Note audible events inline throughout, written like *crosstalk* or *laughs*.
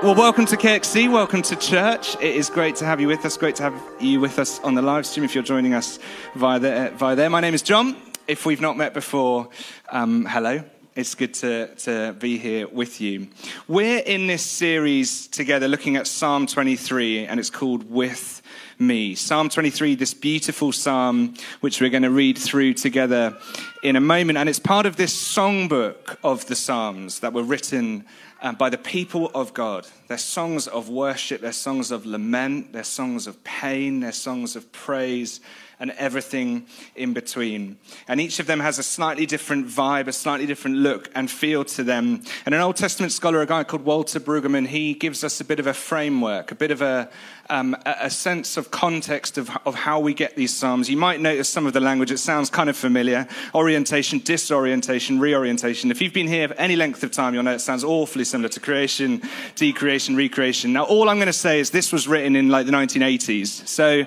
Well, welcome to KXC. Welcome to church. It is great to have you with us. Great to have you with us on the live stream if you're joining us via, the, via there. My name is John. If we've not met before, um, hello. It's good to, to be here with you. We're in this series together looking at Psalm 23, and it's called With Me. Psalm 23, this beautiful psalm, which we're going to read through together in a moment. And it's part of this songbook of the Psalms that were written uh, by the people of God. They're songs of worship, they're songs of lament, they're songs of pain, they're songs of praise, and everything in between. And each of them has a slightly different vibe, a slightly different look and feel to them. And an Old Testament scholar, a guy called Walter Brueggemann, he gives us a bit of a framework, a bit of a, um, a sense of context of, of how we get these Psalms. You might notice some of the language, it sounds kind of familiar. Orientation, disorientation, reorientation. If you've been here for any length of time, you'll know it sounds awfully similar to creation, decreation, recreation. Now, all I'm going to say is this was written in like the 1980s. So,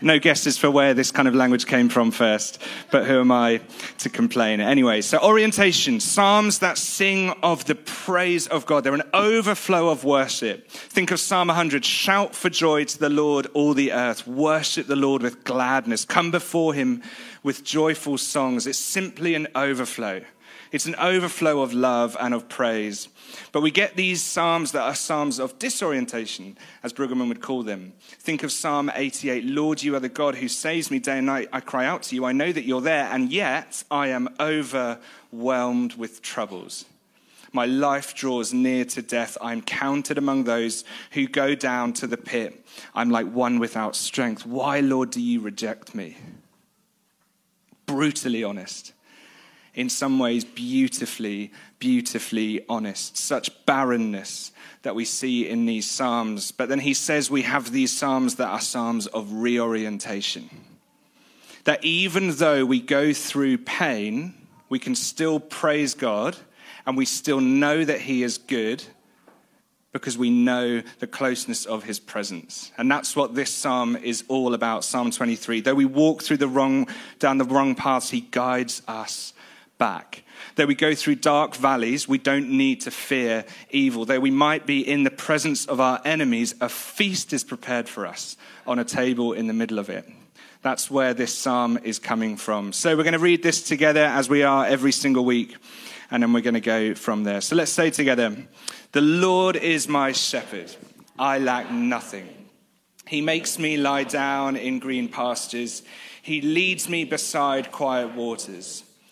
no guesses for where this kind of language came from first, but who am I to complain? Anyway, so orientation, psalms that sing of the praise of God. They're an overflow of worship. Think of Psalm 100 shout for joy to the Lord, all the earth. Worship the Lord with gladness. Come before him with joyful songs. It's simply an overflow. It's an overflow of love and of praise. But we get these psalms that are psalms of disorientation, as Brueggemann would call them. Think of Psalm 88 Lord, you are the God who saves me day and night. I cry out to you. I know that you're there, and yet I am overwhelmed with troubles. My life draws near to death. I'm counted among those who go down to the pit. I'm like one without strength. Why, Lord, do you reject me? Brutally honest in some ways beautifully, beautifully honest. Such barrenness that we see in these Psalms. But then he says we have these Psalms that are Psalms of reorientation. That even though we go through pain, we can still praise God and we still know that he is good because we know the closeness of his presence. And that's what this psalm is all about, Psalm 23. Though we walk through the wrong down the wrong paths, he guides us back. Though we go through dark valleys, we don't need to fear evil. Though we might be in the presence of our enemies, a feast is prepared for us on a table in the middle of it. That's where this psalm is coming from. So we're going to read this together as we are every single week, and then we're going to go from there. So let's say together The Lord is my shepherd, I lack nothing. He makes me lie down in green pastures, He leads me beside quiet waters.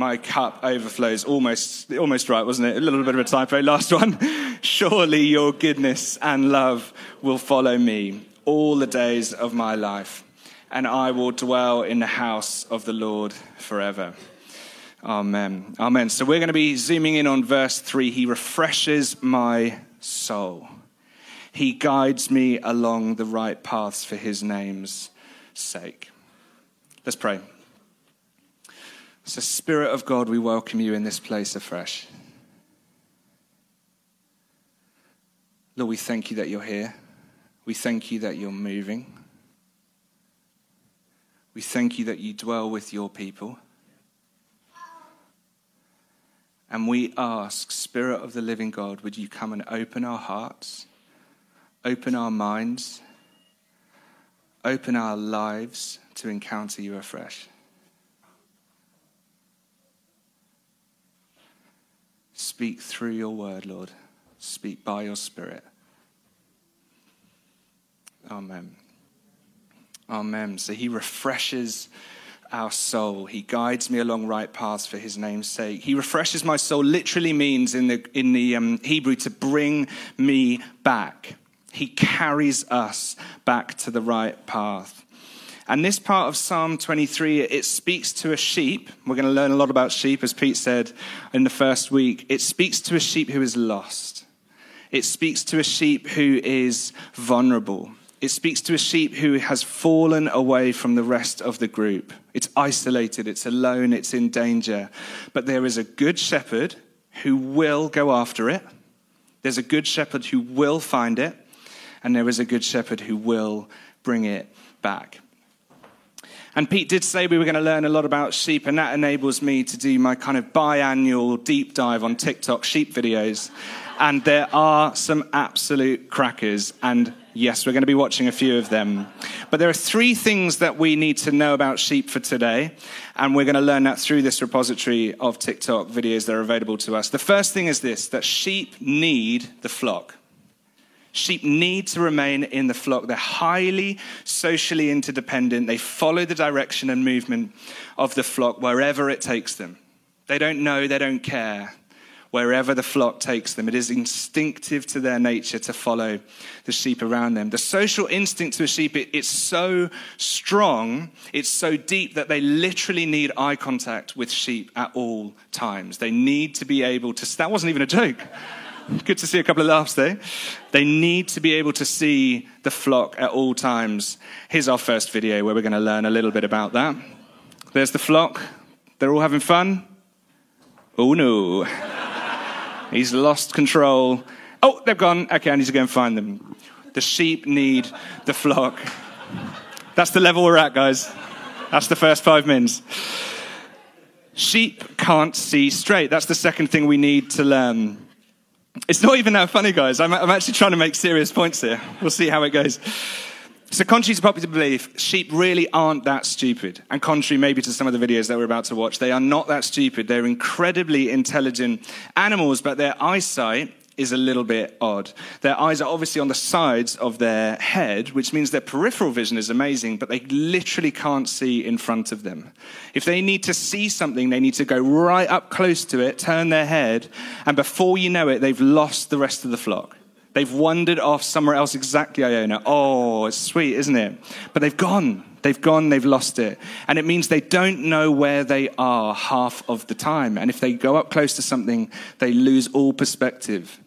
my cup overflows. Almost, almost right, wasn't it? A little bit of a typo. Last one. *laughs* Surely your goodness and love will follow me all the days of my life, and I will dwell in the house of the Lord forever. Amen. Amen. So we're going to be zooming in on verse 3. He refreshes my soul. He guides me along the right paths for his name's sake. Let's pray. So, Spirit of God, we welcome you in this place afresh. Lord, we thank you that you're here. We thank you that you're moving. We thank you that you dwell with your people. And we ask, Spirit of the living God, would you come and open our hearts, open our minds, open our lives to encounter you afresh? Speak through your word, Lord. Speak by your spirit. Amen. Amen. So he refreshes our soul. He guides me along right paths for his name's sake. He refreshes my soul literally means in the, in the um, Hebrew to bring me back. He carries us back to the right path. And this part of Psalm 23, it speaks to a sheep. We're going to learn a lot about sheep, as Pete said in the first week. It speaks to a sheep who is lost. It speaks to a sheep who is vulnerable. It speaks to a sheep who has fallen away from the rest of the group. It's isolated, it's alone, it's in danger. But there is a good shepherd who will go after it. There's a good shepherd who will find it. And there is a good shepherd who will bring it back. And Pete did say we were going to learn a lot about sheep, and that enables me to do my kind of biannual deep dive on TikTok sheep videos. And there are some absolute crackers, and yes, we're going to be watching a few of them. But there are three things that we need to know about sheep for today, and we're going to learn that through this repository of TikTok videos that are available to us. The first thing is this that sheep need the flock. Sheep need to remain in the flock. They're highly socially interdependent. They follow the direction and movement of the flock wherever it takes them. They don't know, they don't care. Wherever the flock takes them, it is instinctive to their nature to follow the sheep around them. The social instinct to a sheep, it, it's so strong, it's so deep that they literally need eye contact with sheep at all times. They need to be able to. That wasn't even a joke. Good to see a couple of laughs there. They need to be able to see the flock at all times. Here's our first video where we're going to learn a little bit about that. There's the flock. They're all having fun. Oh no. *laughs* He's lost control. Oh, they've gone. Okay, I need to go and find them. The sheep need the flock. That's the level we're at, guys. That's the first five mins. Sheep can't see straight. That's the second thing we need to learn. It's not even that funny, guys. I'm, I'm actually trying to make serious points here. We'll see how it goes. So, contrary to popular belief, sheep really aren't that stupid. And contrary maybe to some of the videos that we're about to watch, they are not that stupid. They're incredibly intelligent animals, but their eyesight is a little bit odd. Their eyes are obviously on the sides of their head, which means their peripheral vision is amazing, but they literally can't see in front of them. If they need to see something, they need to go right up close to it, turn their head, and before you know it, they've lost the rest of the flock. They've wandered off somewhere else exactly, Iona. Oh, it's sweet, isn't it? But they've gone. They've gone, they've lost it. And it means they don't know where they are half of the time. And if they go up close to something, they lose all perspective.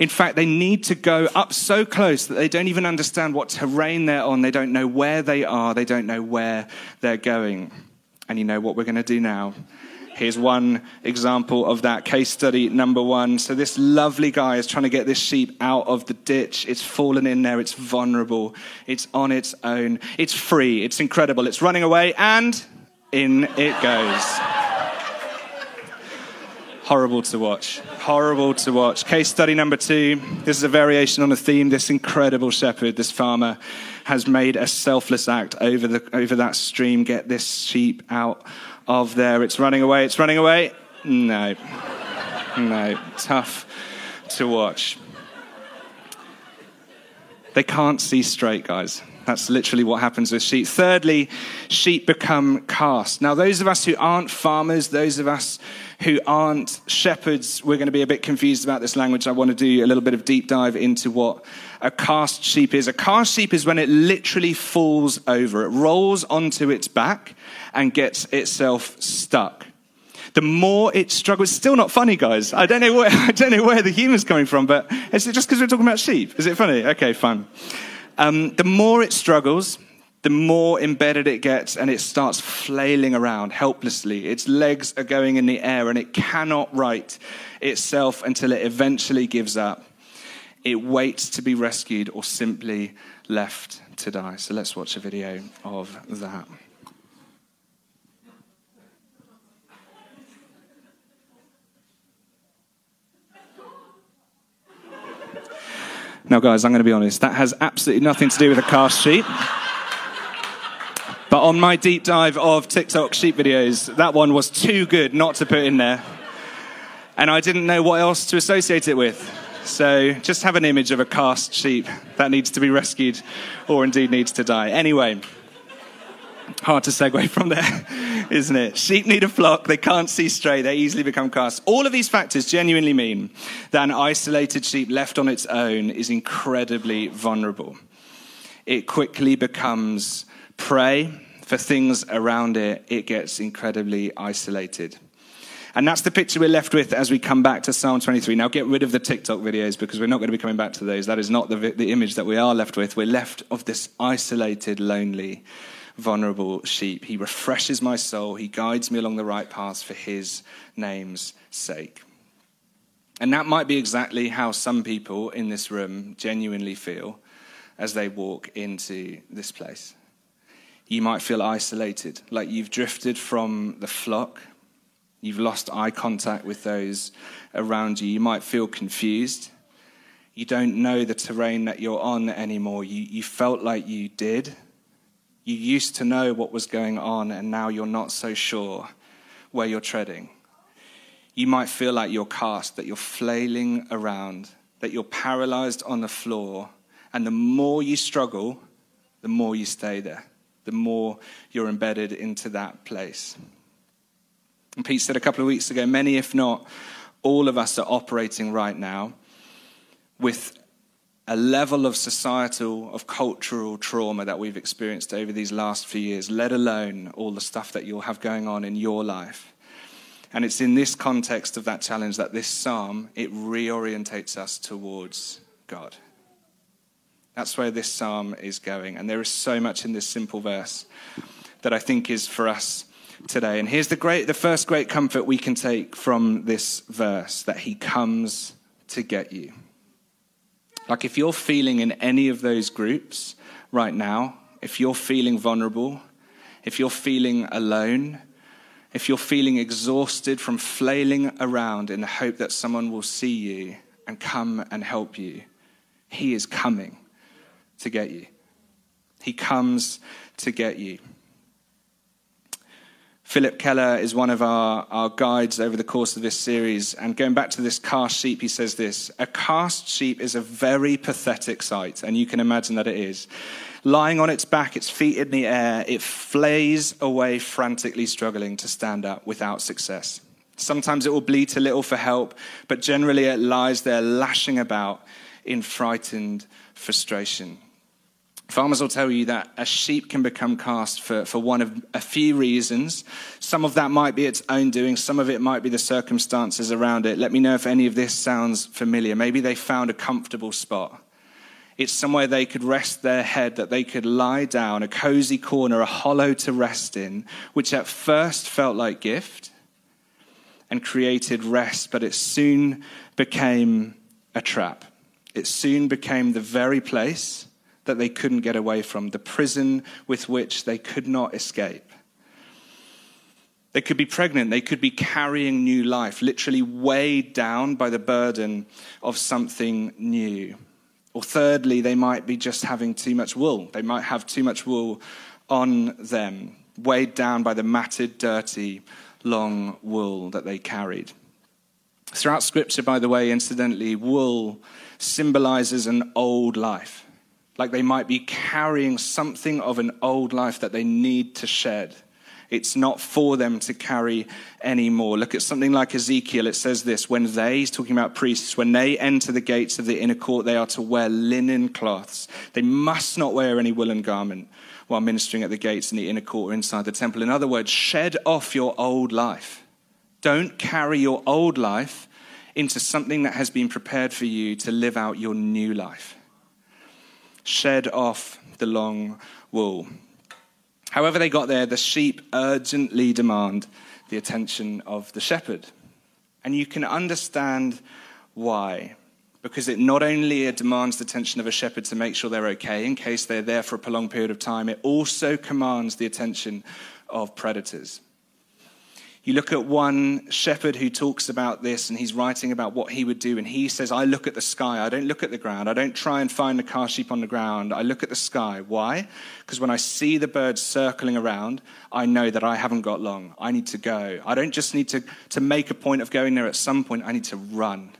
In fact, they need to go up so close that they don't even understand what terrain they're on. They don't know where they are. They don't know where they're going. And you know what we're going to do now? Here's one example of that case study number one. So, this lovely guy is trying to get this sheep out of the ditch. It's fallen in there, it's vulnerable, it's on its own, it's free, it's incredible, it's running away, and in it goes horrible to watch. Horrible to watch. Case study number two. This is a variation on a theme. This incredible shepherd, this farmer, has made a selfless act over, the, over that stream. Get this sheep out of there. It's running away. It's running away. No. No. Tough to watch. They can't see straight, guys. That's literally what happens with sheep. Thirdly, sheep become cast. Now, those of us who aren't farmers, those of us who aren't shepherds, we're going to be a bit confused about this language. I want to do a little bit of deep dive into what a cast sheep is. A cast sheep is when it literally falls over, it rolls onto its back and gets itself stuck. The more it struggles, still not funny, guys. I don't know where, *laughs* I don't know where the humor's coming from, but is it just because we're talking about sheep? Is it funny? Okay, fine. Um, the more it struggles, the more embedded it gets and it starts flailing around helplessly. Its legs are going in the air and it cannot right itself until it eventually gives up. It waits to be rescued or simply left to die. So let's watch a video of that. Now, guys, I'm going to be honest. That has absolutely nothing to do with a cast sheep. But on my deep dive of TikTok sheep videos, that one was too good not to put in there. And I didn't know what else to associate it with. So just have an image of a cast sheep that needs to be rescued or indeed needs to die. Anyway, hard to segue from there, *laughs* isn't it? Sheep need a flock. They can't see straight. They easily become cast. All of these factors genuinely mean that an isolated sheep left on its own is incredibly vulnerable. It quickly becomes prey for things around it, it gets incredibly isolated. And that's the picture we're left with as we come back to Psalm 23. Now, get rid of the TikTok videos because we're not going to be coming back to those. That is not the, the image that we are left with. We're left of this isolated, lonely, vulnerable sheep. He refreshes my soul. He guides me along the right paths for his name's sake. And that might be exactly how some people in this room genuinely feel as they walk into this place. You might feel isolated, like you've drifted from the flock You've lost eye contact with those around you. You might feel confused. You don't know the terrain that you're on anymore. You, you felt like you did. You used to know what was going on, and now you're not so sure where you're treading. You might feel like you're cast, that you're flailing around, that you're paralyzed on the floor, and the more you struggle, the more you stay there, the more you're embedded into that place. And Pete said a couple of weeks ago many, if not all of us, are operating right now with a level of societal, of cultural trauma that we've experienced over these last few years, let alone all the stuff that you'll have going on in your life. And it's in this context of that challenge that this psalm, it reorientates us towards God. That's where this psalm is going. And there is so much in this simple verse that I think is for us today. And here's the, great, the first great comfort we can take from this verse that he comes to get you. Like if you're feeling in any of those groups right now, if you're feeling vulnerable, if you're feeling alone, if you're feeling exhausted from flailing around in the hope that someone will see you and come and help you, he is coming to get you. He comes to get you. Phillip Keller is one of our, our guides over the course of this series. And going back to this cast sheep, he says this A cast sheep is a very pathetic sight, and you can imagine that it is. Lying on its back, its feet in the air, it flays away, frantically struggling to stand up without success. Sometimes it will bleat a little for help, but generally it lies there lashing about in frightened frustration. Farmers will tell you that a sheep can become cast for, for one of a few reasons. Some of that might be its own doing, some of it might be the circumstances around it. Let me know if any of this sounds familiar. Maybe they found a comfortable spot. It's somewhere they could rest their head, that they could lie down, a cozy corner, a hollow to rest in, which at first felt like gift and created rest, but it soon became a trap. It soon became the very place that they couldn't get away from, the prison with which they could not escape. They could be pregnant, they could be carrying new life, literally weighed down by the burden of something new. Or thirdly, they might be just having too much wool. They might have too much wool on them, weighed down by the matted, dirty, long wool that they carried. Throughout Scripture, by the way, incidentally, wool symbolizes an old life like they might be carrying something of an old life that they need to shed. It's not for them to carry anymore. Look at something like Ezekiel. It says this when they, he's talking about priests, when they enter the gates of the inner court, they are to wear linen cloths. They must not wear any woolen garment while ministering at the gates in the inner court or inside the temple. In other words, shed off your old life. Don't carry your old life into something that has been prepared for you to live out your new life shed off the long wool. However, they got there, the sheep urgently demand the attention of the shepherd. And you can understand why. Because it not only demands the attention of a shepherd to make sure they're okay in case they're there for a prolonged period of time, it also commands the attention of predators. You look at one shepherd who talks about this and he's writing about what he would do. And he says, I look at the sky. I don't look at the ground. I don't try and find the cast sheep on the ground. I look at the sky. Why? Because when I see the birds circling around, I know that I haven't got long. I need to go. I don't just need to, to make a point of going there at some point. I need to run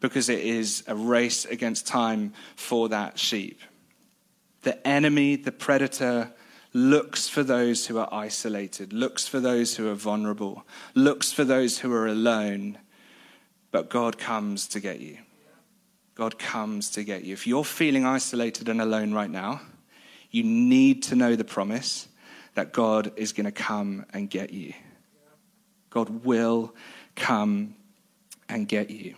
because it is a race against time for that sheep. The enemy, the predator, looks for those who are isolated, looks for those who are vulnerable, looks for those who are alone. But God comes to get you. God comes to get you. If you're feeling isolated and alone right now, you need to know the promise that God is going to come and get you. God will come and get you.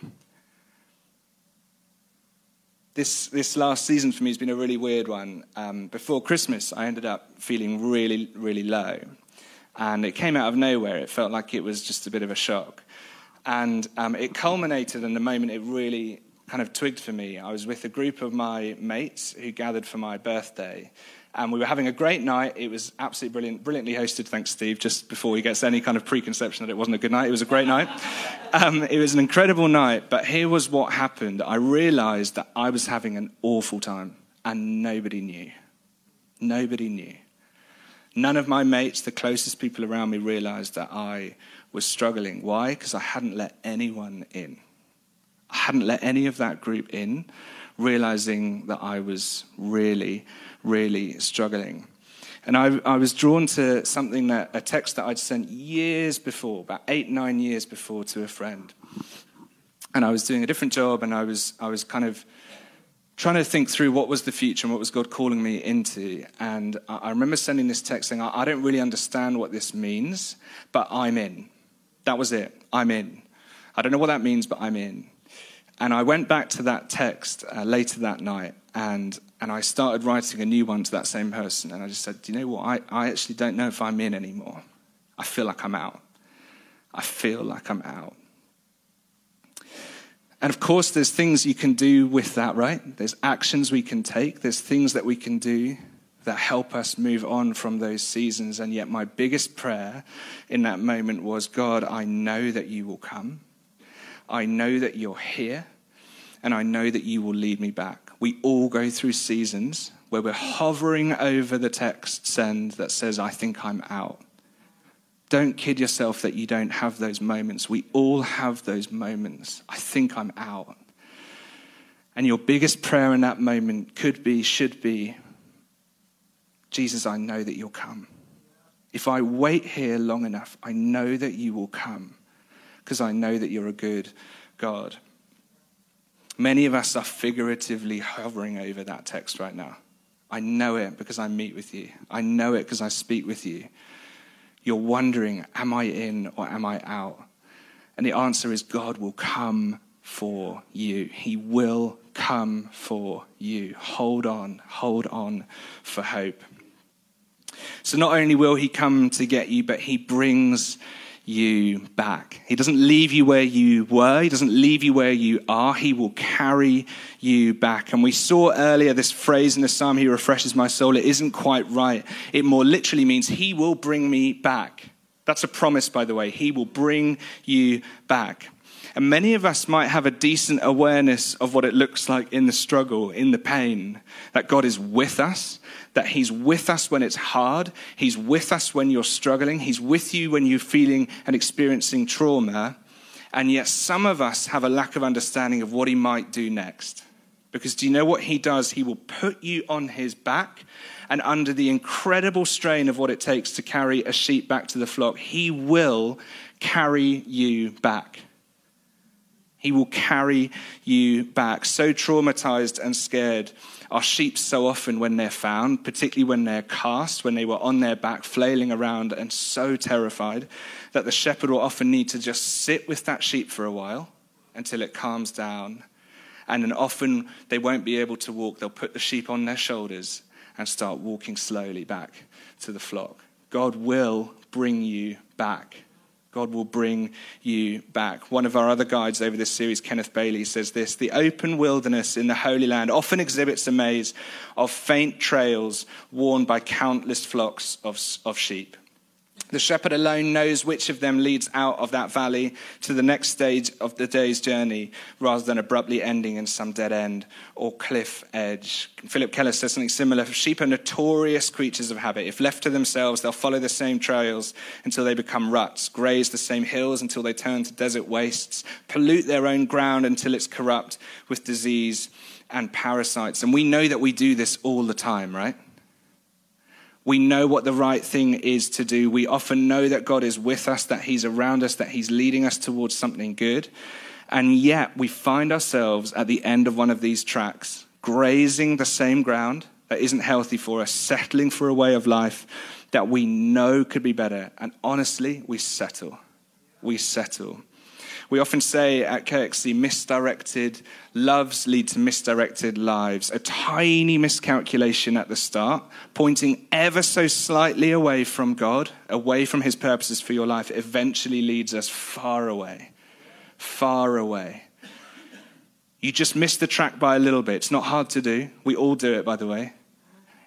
This, this last season for me has been a really weird one. Um, before Christmas, I ended up feeling really, really low. And it came out of nowhere. It felt like it was just a bit of a shock. And um, it culminated in the moment it really kind of twigged for me. I was with a group of my mates who gathered for my birthday. And we were having a great night. It was absolutely brilliant, brilliantly hosted. Thanks, Steve. Just before he gets any kind of preconception that it wasn't a good night, it was a great night. *laughs* Um, it was an incredible night. But here was what happened. I realized that I was having an awful time, and nobody knew. Nobody knew. None of my mates, the closest people around me, realized that I was struggling. Why? Because I hadn't let anyone in. I hadn't let any of that group in, realizing that I was really really struggling. And I, I, was drawn to something that, a text that I'd sent years before, about eight, nine years before, to a friend. And I was doing a different job, and I was, I was kind of trying to think through what was the future and what was God calling me into. And I, I remember sending this text saying, I, I don't really understand what this means, but I'm in. That was it. I'm in. I don't know what that means, but I'm in. And I went back to that text uh, later that night, and and I started writing a new one to that same person. And I just said, Do you know what? I, I actually don't know if I'm in anymore. I feel like I'm out. I feel like I'm out. And of course, there's things you can do with that, right? There's actions we can take, there's things that we can do that help us move on from those seasons. And yet, my biggest prayer in that moment was God, I know that you will come. I know that you're here. And I know that you will lead me back we all go through seasons where we're hovering over the text send that says, I think I'm out. Don't kid yourself that you don't have those moments. We all have those moments. I think I'm out. And your biggest prayer in that moment could be, should be, Jesus, I know that you'll come. If I wait here long enough, I know that you will come because I know that you're a good God. Many of us are figuratively hovering over that text right now. I know it because I meet with you. I know it because I speak with you. You're wondering, am I in or am I out? And the answer is God will come for you. He will come for you. Hold on, hold on for hope. So not only will he come to get you, but he brings you back. He doesn't leave you where you were. He doesn't leave you where you are. He will carry you back. And we saw earlier this phrase in the psalm, He refreshes my soul. It isn't quite right. It more literally means He will bring me back. That's a promise, by the way. He will bring you back. And many of us might have a decent awareness of what it looks like in the struggle, in the pain, that God is with us, that He's with us when it's hard, He's with us when you're struggling, He's with you when you're feeling and experiencing trauma. And yet, some of us have a lack of understanding of what He might do next. Because do you know what He does? He will put you on His back, and under the incredible strain of what it takes to carry a sheep back to the flock, He will carry you back. He will carry you back. So traumatized and scared are sheep so often when they're found, particularly when they're cast, when they were on their back, flailing around and so terrified that the shepherd will often need to just sit with that sheep for a while until it calms down. And then often they won't be able to walk. They'll put the sheep on their shoulders and start walking slowly back to the flock. God will bring you back God will bring you back. One of our other guides over this series, Kenneth Bailey, says this The open wilderness in the Holy Land often exhibits a maze of faint trails worn by countless flocks of, of sheep. The shepherd alone knows which of them leads out of that valley to the next stage of the day's journey rather than abruptly ending in some dead end or cliff edge. Phillip Keller says something similar. Sheep are notorious creatures of habit. If left to themselves, they'll follow the same trails until they become ruts, graze the same hills until they turn to desert wastes, pollute their own ground until it's corrupt with disease and parasites. And we know that we do this all the time, right? We know what the right thing is to do. We often know that God is with us, that He's around us, that He's leading us towards something good. And yet we find ourselves at the end of one of these tracks, grazing the same ground that isn't healthy for us, settling for a way of life that we know could be better. And honestly, we settle. we settle. We often say at KXC, misdirected loves lead to misdirected lives. A tiny miscalculation at the start, pointing ever so slightly away from God, away from His purposes for your life, eventually leads us far away. Far away. You just miss the track by a little bit. It's not hard to do. We all do it, by the way.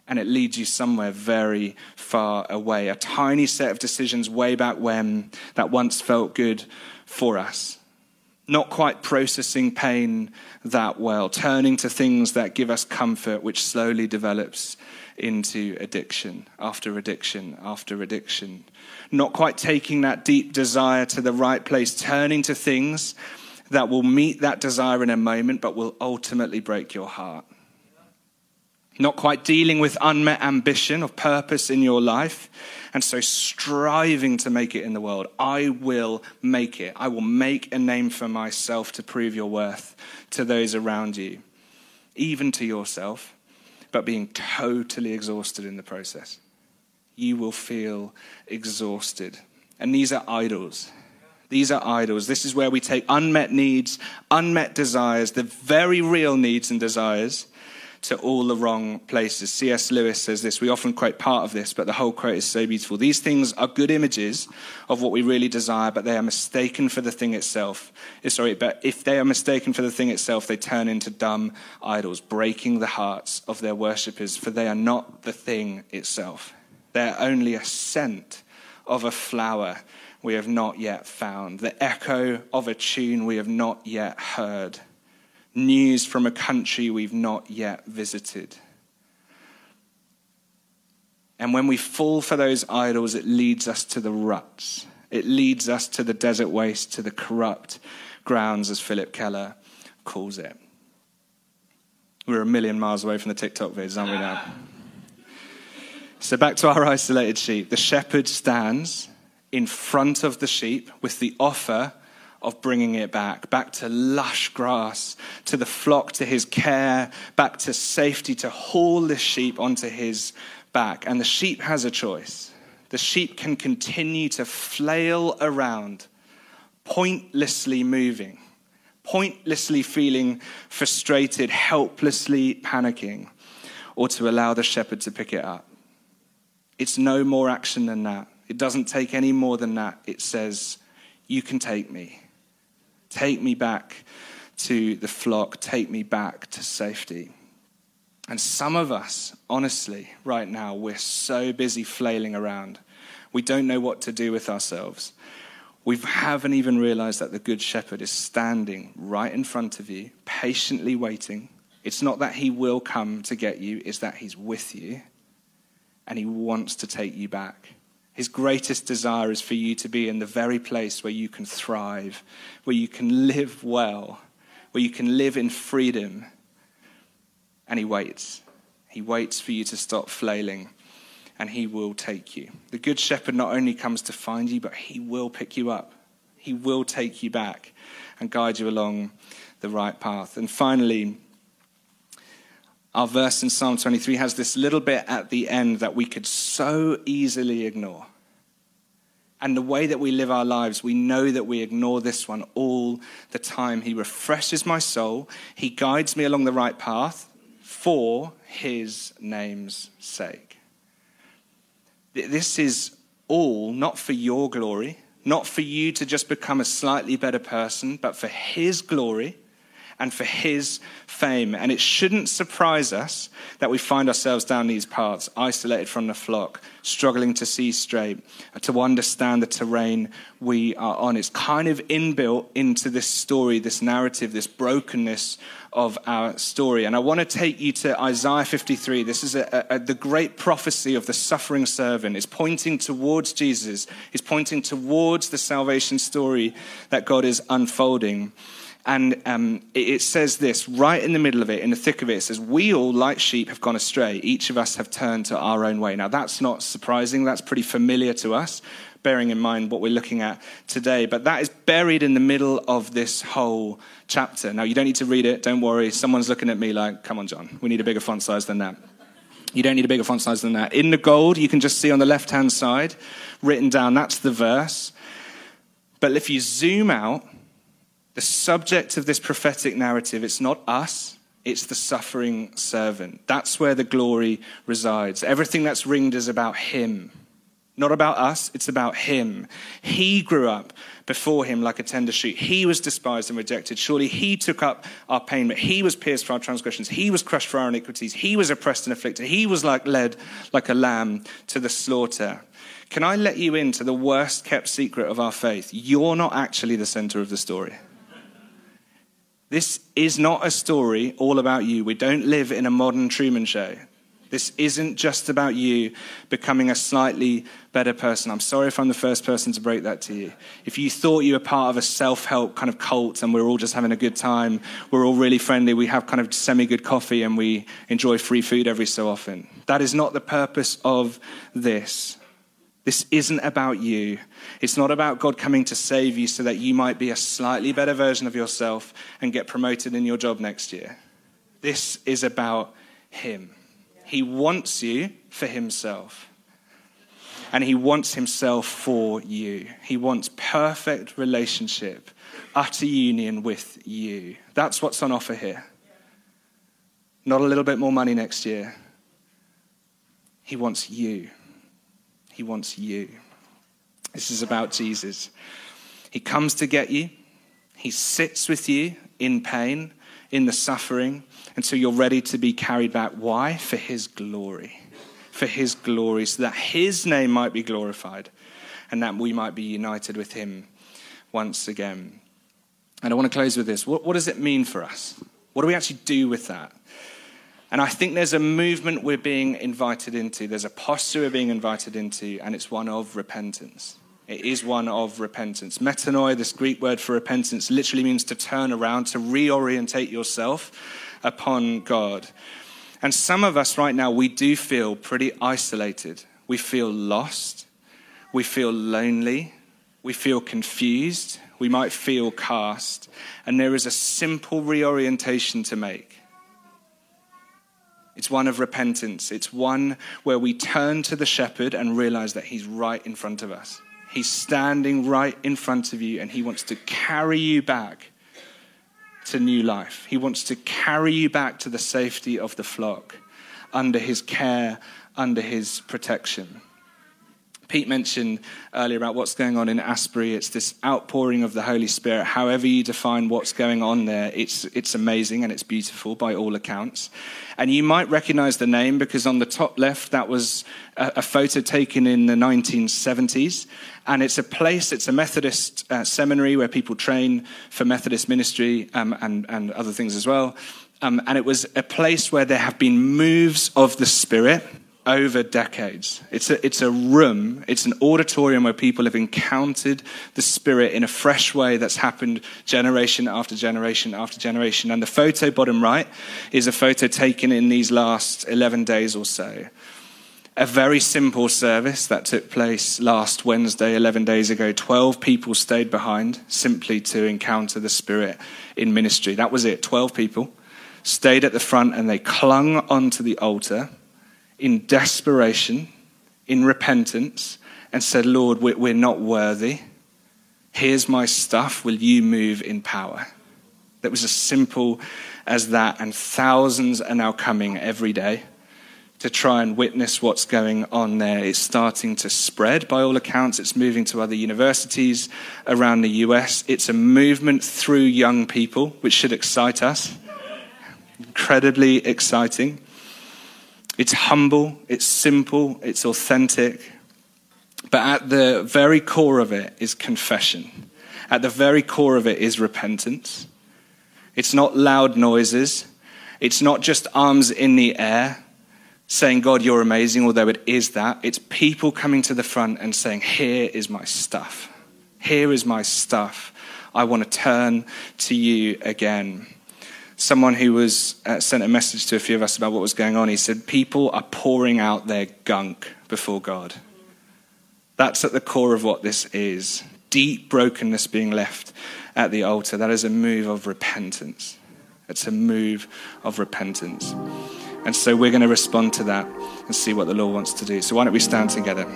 And it leads you somewhere very far away. A tiny set of decisions way back when that once felt good for us. Not quite processing pain that well, turning to things that give us comfort, which slowly develops into addiction after addiction after addiction. Not quite taking that deep desire to the right place, turning to things that will meet that desire in a moment, but will ultimately break your heart not quite dealing with unmet ambition of purpose in your life, and so striving to make it in the world. I will make it. I will make a name for myself to prove your worth to those around you, even to yourself, but being totally exhausted in the process. You will feel exhausted. And these are idols. These are idols. This is where we take unmet needs, unmet desires, the very real needs and desires to all the wrong places. C.S. Lewis says this. We often quote part of this, but the whole quote is so beautiful. These things are good images of what we really desire, but they are mistaken for the thing itself. Eh, sorry, but if they are mistaken for the thing itself, they turn into dumb idols, breaking the hearts of their worshippers, for they are not the thing itself. They are only a scent of a flower we have not yet found, the echo of a tune we have not yet heard news from a country we've not yet visited. And when we fall for those idols, it leads us to the ruts. It leads us to the desert waste, to the corrupt grounds, as Phillip Keller calls it. We're a million miles away from the TikTok vids, aren't we now? So back to our isolated sheep. The shepherd stands in front of the sheep with the offer of bringing it back, back to lush grass, to the flock, to his care, back to safety, to haul the sheep onto his back. And the sheep has a choice. The sheep can continue to flail around, pointlessly moving, pointlessly feeling frustrated, helplessly panicking, or to allow the shepherd to pick it up. It's no more action than that. It doesn't take any more than that. It says, You can take me. Take me back to the flock. Take me back to safety. And some of us, honestly, right now, we're so busy flailing around. We don't know what to do with ourselves. We haven't even realized that the Good Shepherd is standing right in front of you, patiently waiting. It's not that he will come to get you, it's that he's with you and he wants to take you back. His greatest desire is for you to be in the very place where you can thrive, where you can live well, where you can live in freedom. And He waits. He waits for you to stop flailing, and He will take you. The Good Shepherd not only comes to find you, but He will pick you up. He will take you back and guide you along the right path. And finally, our verse in Psalm 23 has this little bit at the end that we could so easily ignore. And the way that we live our lives, we know that we ignore this one all the time. He refreshes my soul, He guides me along the right path for His name's sake. This is all not for your glory, not for you to just become a slightly better person, but for His glory and for his fame. And it shouldn't surprise us that we find ourselves down these paths, isolated from the flock, struggling to see straight, uh, to understand the terrain we are on. It's kind of inbuilt into this story, this narrative, this brokenness of our story. And I want to take you to Isaiah 53. This is a, a, the great prophecy of the suffering servant. It's pointing towards Jesus, it's pointing towards the salvation story that God is unfolding. And um, it, says this right in the middle of it, in the thick of it, it says, We all, like sheep, have gone astray. Each of us have turned to our own way. Now, that's not surprising. That's pretty familiar to us, bearing in mind what we're looking at today. But that is buried in the middle of this whole chapter. Now, you don't need to read it. Don't worry. Someone's looking at me like, Come on, John. We need a bigger font size than that. You don't need a bigger font size than that. In the gold, you can just see on the left hand side, written down, that's the verse. But if you zoom out, the subject of this prophetic narrative, it's not us, it's the suffering servant. That's where the glory resides. Everything that's ringed is about him. Not about us, it's about him. He grew up before him like a tender shoot. He was despised and rejected. Surely he took up our pain, but he was pierced for our transgressions. He was crushed for our iniquities. He was oppressed and afflicted. He was like led like a lamb to the slaughter. Can I let you into the worst kept secret of our faith? You're not actually the center of the story. This is not a story all about you. We don't live in a modern Truman show. This isn't just about you becoming a slightly better person. I'm sorry if I'm the first person to break that to you. If you thought you were part of a self help kind of cult and we're all just having a good time, we're all really friendly, we have kind of semi good coffee and we enjoy free food every so often. That is not the purpose of this. This isn't about you. It's not about God coming to save you so that you might be a slightly better version of yourself and get promoted in your job next year. This is about Him. He wants you for Himself. And He wants Himself for you. He wants perfect relationship, utter union with you. That's what's on offer here. Not a little bit more money next year. He wants you. He wants you. This is about Jesus. He comes to get you, He sits with you in pain, in the suffering, until you're ready to be carried back. Why? For His glory. For His glory, so that His name might be glorified and that we might be united with Him once again. And I want to close with this. What, what does it mean for us? What do we actually do with that? And I think there's a movement we're being invited into. There's a posture we're being invited into, and it's one of repentance. It is one of repentance. Metanoia, this Greek word for repentance, literally means to turn around, to reorientate yourself upon God. And some of us right now, we do feel pretty isolated. We feel lost. We feel lonely. We feel confused. We might feel cast. And there is a simple reorientation to make. It's one of repentance. It's one where we turn to the shepherd and realize that he's right in front of us. He's standing right in front of you and he wants to carry you back to new life. He wants to carry you back to the safety of the flock under his care, under his protection. Pete mentioned earlier about what's going on in Asbury. It's this outpouring of the Holy Spirit. However, you define what's going on there, it's, it's amazing and it's beautiful by all accounts. And you might recognize the name because on the top left, that was a, a photo taken in the 1970s. And it's a place, it's a Methodist uh, seminary where people train for Methodist ministry um, and, and other things as well. Um, and it was a place where there have been moves of the Spirit over decades. It's a, it's a room, it's an auditorium where people have encountered the Spirit in a fresh way that's happened generation after generation after generation. And the photo, bottom right, is a photo taken in these last 11 days or so. A very simple service that took place last Wednesday, 11 days ago. 12 people stayed behind simply to encounter the Spirit in ministry. That was it. 12 people stayed at the front and they clung onto the altar in desperation, in repentance, and said, Lord, we're not worthy. Here's my stuff. Will you move in power? That was as simple as that. And thousands are now coming every day to try and witness what's going on there. It's starting to spread by all accounts. It's moving to other universities around the US. It's a movement through young people, which should excite us. Incredibly exciting. It's humble, it's simple, it's authentic. But at the very core of it is confession. At the very core of it is repentance. It's not loud noises. It's not just arms in the air saying, God, you're amazing, although it is that. It's people coming to the front and saying, Here is my stuff. Here is my stuff. I want to turn to you again someone who was uh, sent a message to a few of us about what was going on. He said, People are pouring out their gunk before God. That's at the core of what this is deep brokenness being left at the altar. That is a move of repentance. It's a move of repentance. And so we're going to respond to that and see what the Lord wants to do. So why don't we stand together?